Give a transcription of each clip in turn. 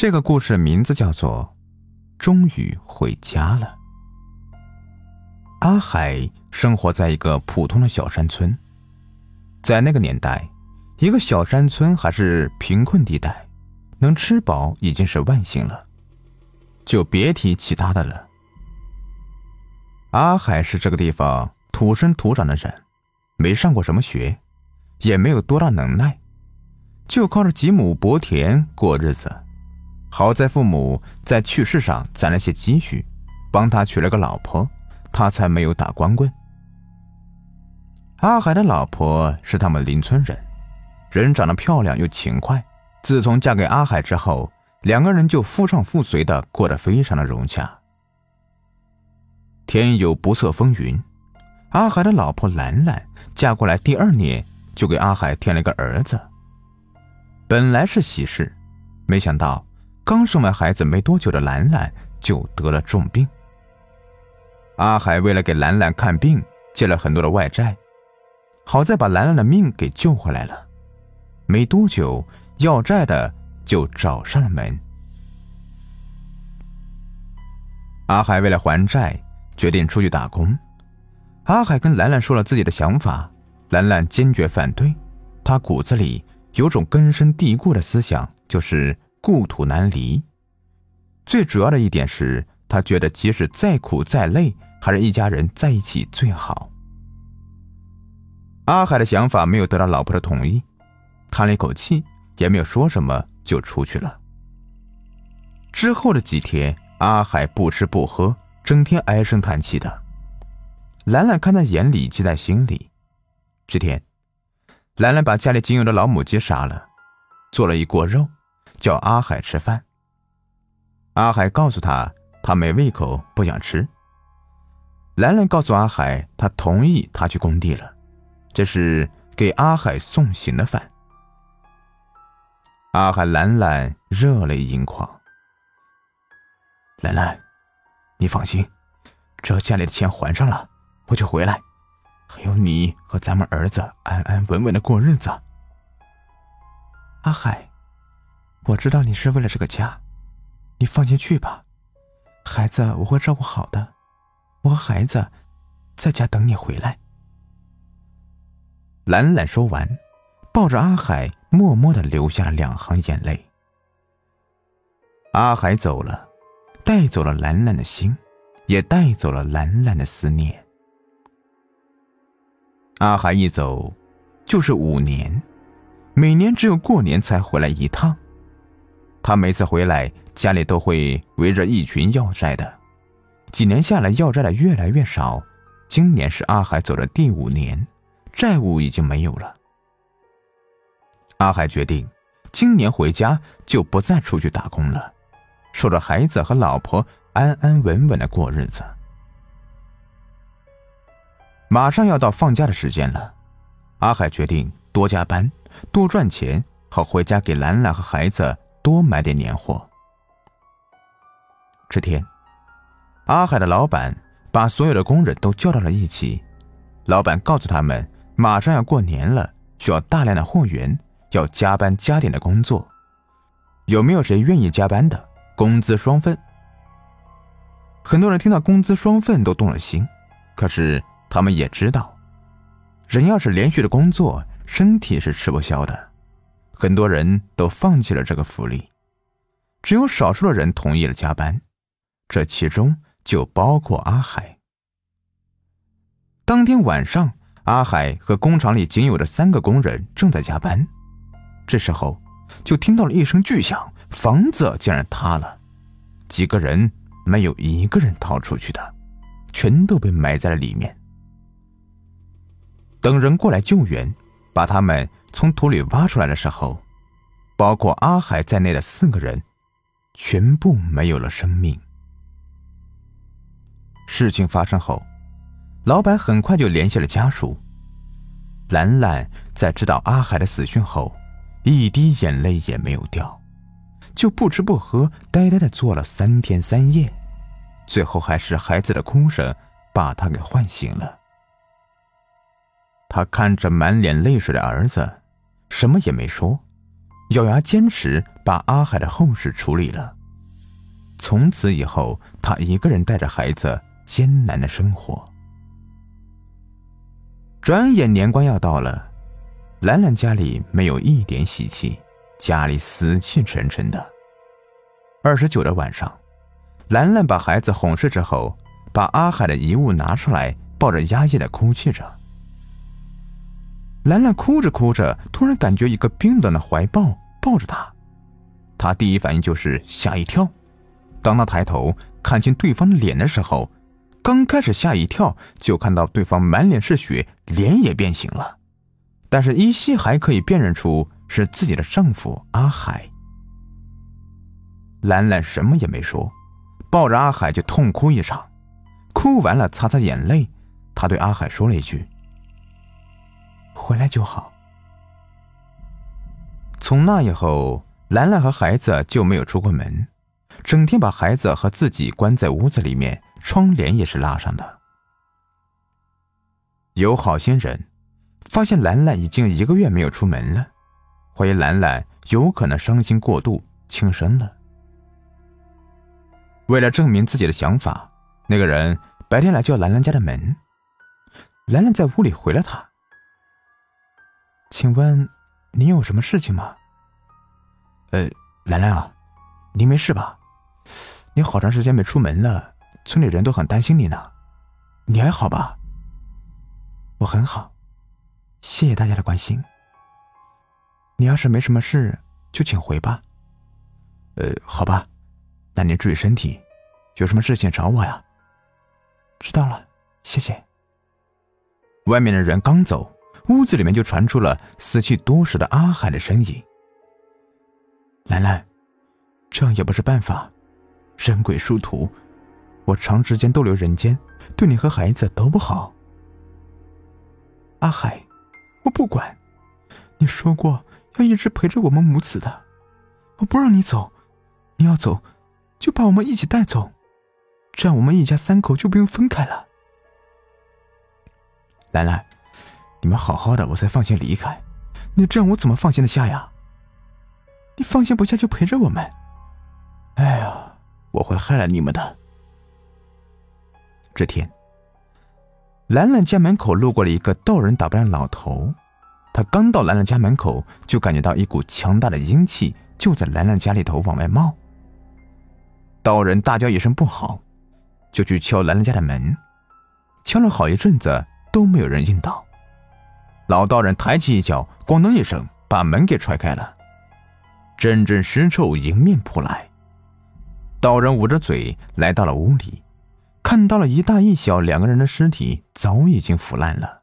这个故事名字叫做《终于回家了》。阿海生活在一个普通的小山村，在那个年代，一个小山村还是贫困地带，能吃饱已经是万幸了，就别提其他的了。阿海是这个地方土生土长的人，没上过什么学，也没有多大能耐，就靠着几亩薄田过日子。好在父母在去世上攒了些积蓄，帮他娶了个老婆，他才没有打光棍。阿海的老婆是他们邻村人，人长得漂亮又勤快。自从嫁给阿海之后，两个人就夫唱妇随的过得非常的融洽。天有不测风云，阿海的老婆兰兰嫁过来第二年就给阿海添了个儿子。本来是喜事，没想到刚生完孩子没多久的兰兰就得了重病。阿海为了给兰兰看病，借了很多的外债，好在把兰兰的命给救回来了。没多久，要债的就找上了门。阿海为了还债。决定出去打工，阿海跟兰兰说了自己的想法，兰兰坚决反对。他骨子里有种根深蒂固的思想，就是故土难离。最主要的一点是他觉得，即使再苦再累，还是一家人在一起最好。阿海的想法没有得到老婆的同意，叹了一口气，也没有说什么，就出去了。之后的几天，阿海不吃不喝。整天唉声叹气的，兰兰看在眼里，记在心里。这天，兰兰把家里仅有的老母鸡杀了，做了一锅肉，叫阿海吃饭。阿海告诉他，他没胃口，不想吃。兰兰告诉阿海，他同意他去工地了，这是给阿海送行的饭。阿海兰兰热泪盈眶，兰兰。你放心，只要家里的钱还上了，我就回来，还有你和咱们儿子安安稳稳的过日子。阿海，我知道你是为了这个家，你放心去吧，孩子我会照顾好的，我和孩子在家等你回来。兰兰说完，抱着阿海，默默的流下了两行眼泪。阿海走了。带走了兰兰的心，也带走了兰兰的思念。阿海一走，就是五年，每年只有过年才回来一趟。他每次回来，家里都会围着一群要债的。几年下来，要债的越来越少。今年是阿海走的第五年，债务已经没有了。阿海决定，今年回家就不再出去打工了。守着孩子和老婆，安安稳稳的过日子。马上要到放假的时间了，阿海决定多加班，多赚钱，好回家给兰兰和孩子多买点年货。这天，阿海的老板把所有的工人都叫到了一起，老板告诉他们，马上要过年了，需要大量的货源，要加班加点的工作，有没有谁愿意加班的？工资双份，很多人听到工资双份都动了心，可是他们也知道，人要是连续的工作，身体是吃不消的。很多人都放弃了这个福利，只有少数的人同意了加班，这其中就包括阿海。当天晚上，阿海和工厂里仅有的三个工人正在加班，这时候就听到了一声巨响。房子竟然塌了，几个人没有一个人逃出去的，全都被埋在了里面。等人过来救援，把他们从土里挖出来的时候，包括阿海在内的四个人，全部没有了生命。事情发生后，老板很快就联系了家属。兰兰在知道阿海的死讯后，一滴眼泪也没有掉。就不吃不喝，呆呆的坐了三天三夜，最后还是孩子的哭声把他给唤醒了。他看着满脸泪水的儿子，什么也没说，咬牙坚持把阿海的后事处理了。从此以后，他一个人带着孩子艰难的生活。转眼年关要到了，兰兰家里没有一点喜气，家里死气沉沉的。二十九的晚上，兰兰把孩子哄睡之后，把阿海的遗物拿出来，抱着压抑的哭泣着。兰兰哭着哭着，突然感觉一个冰冷的怀抱抱着她，她第一反应就是吓一跳。当她抬头看清对方的脸的时候，刚开始吓一跳，就看到对方满脸是血，脸也变形了，但是依稀还可以辨认出是自己的丈夫阿海。兰兰什么也没说，抱着阿海就痛哭一场，哭完了擦擦眼泪，她对阿海说了一句：“回来就好。”从那以后，兰兰和孩子就没有出过门，整天把孩子和自己关在屋子里面。窗帘也是拉上的。有好心人发现兰兰已经一个月没有出门了，怀疑兰兰有可能伤心过度轻生了。为了证明自己的想法，那个人白天来叫兰兰家的门。兰兰在屋里回了他：“请问您有什么事情吗？”“呃，兰兰啊，您没事吧？你好长时间没出门了。”村里人都很担心你呢，你还好吧？我很好，谢谢大家的关心。你要是没什么事，就请回吧。呃，好吧，那您注意身体，有什么事情找我呀。知道了，谢谢。外面的人刚走，屋子里面就传出了死去多时的阿海的声音。兰兰，这样也不是办法，人鬼殊途。我长时间逗留人间，对你和孩子都不好。阿海，我不管，你说过要一直陪着我们母子的，我不让你走，你要走，就把我们一起带走，这样我们一家三口就不用分开了。兰兰，你们好好的，我才放心离开。你这样我怎么放心的下呀？你放心不下就陪着我们。哎呀，我会害了你们的。这天，兰兰家门口路过了一个道人打扮的老头。他刚到兰兰家门口，就感觉到一股强大的阴气就在兰兰家里头往外冒。道人大叫一声不好，就去敲兰兰家的门。敲了好一阵子都没有人应道。老道人抬起一脚，咣当一声把门给踹开了。阵阵尸臭迎面扑来。道人捂着嘴来到了屋里。看到了一大一小两个人的尸体，早已经腐烂了。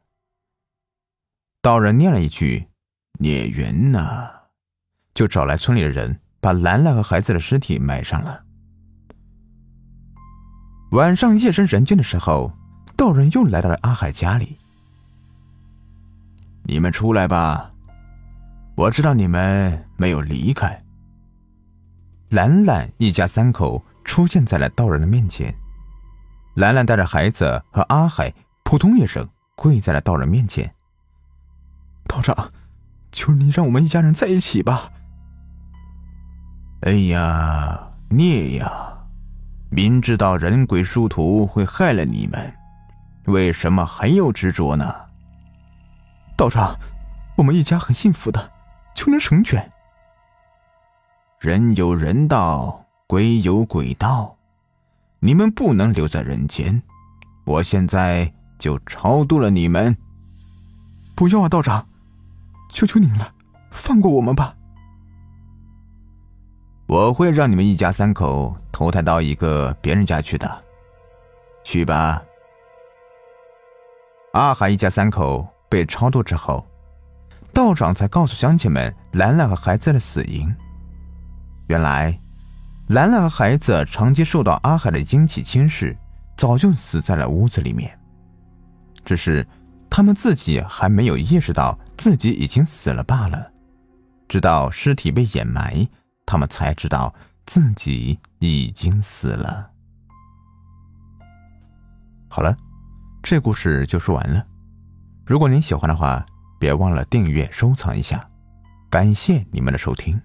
道人念了一句“孽缘呐”，就找来村里的人，把兰兰和孩子的尸体埋上了。晚上夜深人静的时候，道人又来到了阿海家里。你们出来吧，我知道你们没有离开。兰兰一家三口出现在了道人的面前。兰兰带着孩子和阿海，扑通一声跪在了道人面前。道长，求你让我们一家人在一起吧。哎呀，孽呀！明知道人鬼殊途会害了你们，为什么还要执着呢？道长，我们一家很幸福的，求您成全。人有人道，鬼有鬼道。你们不能留在人间，我现在就超度了你们。不要啊，道长，求求您了，放过我们吧。我会让你们一家三口投胎到一个别人家去的，去吧。阿海一家三口被超度之后，道长才告诉乡亲们兰兰和孩子的死因。原来。兰兰和孩子长期受到阿海的阴气侵蚀，早就死在了屋子里面。只是他们自己还没有意识到自己已经死了罢了。直到尸体被掩埋，他们才知道自己已经死了。好了，这故事就说完了。如果您喜欢的话，别忘了订阅、收藏一下。感谢你们的收听。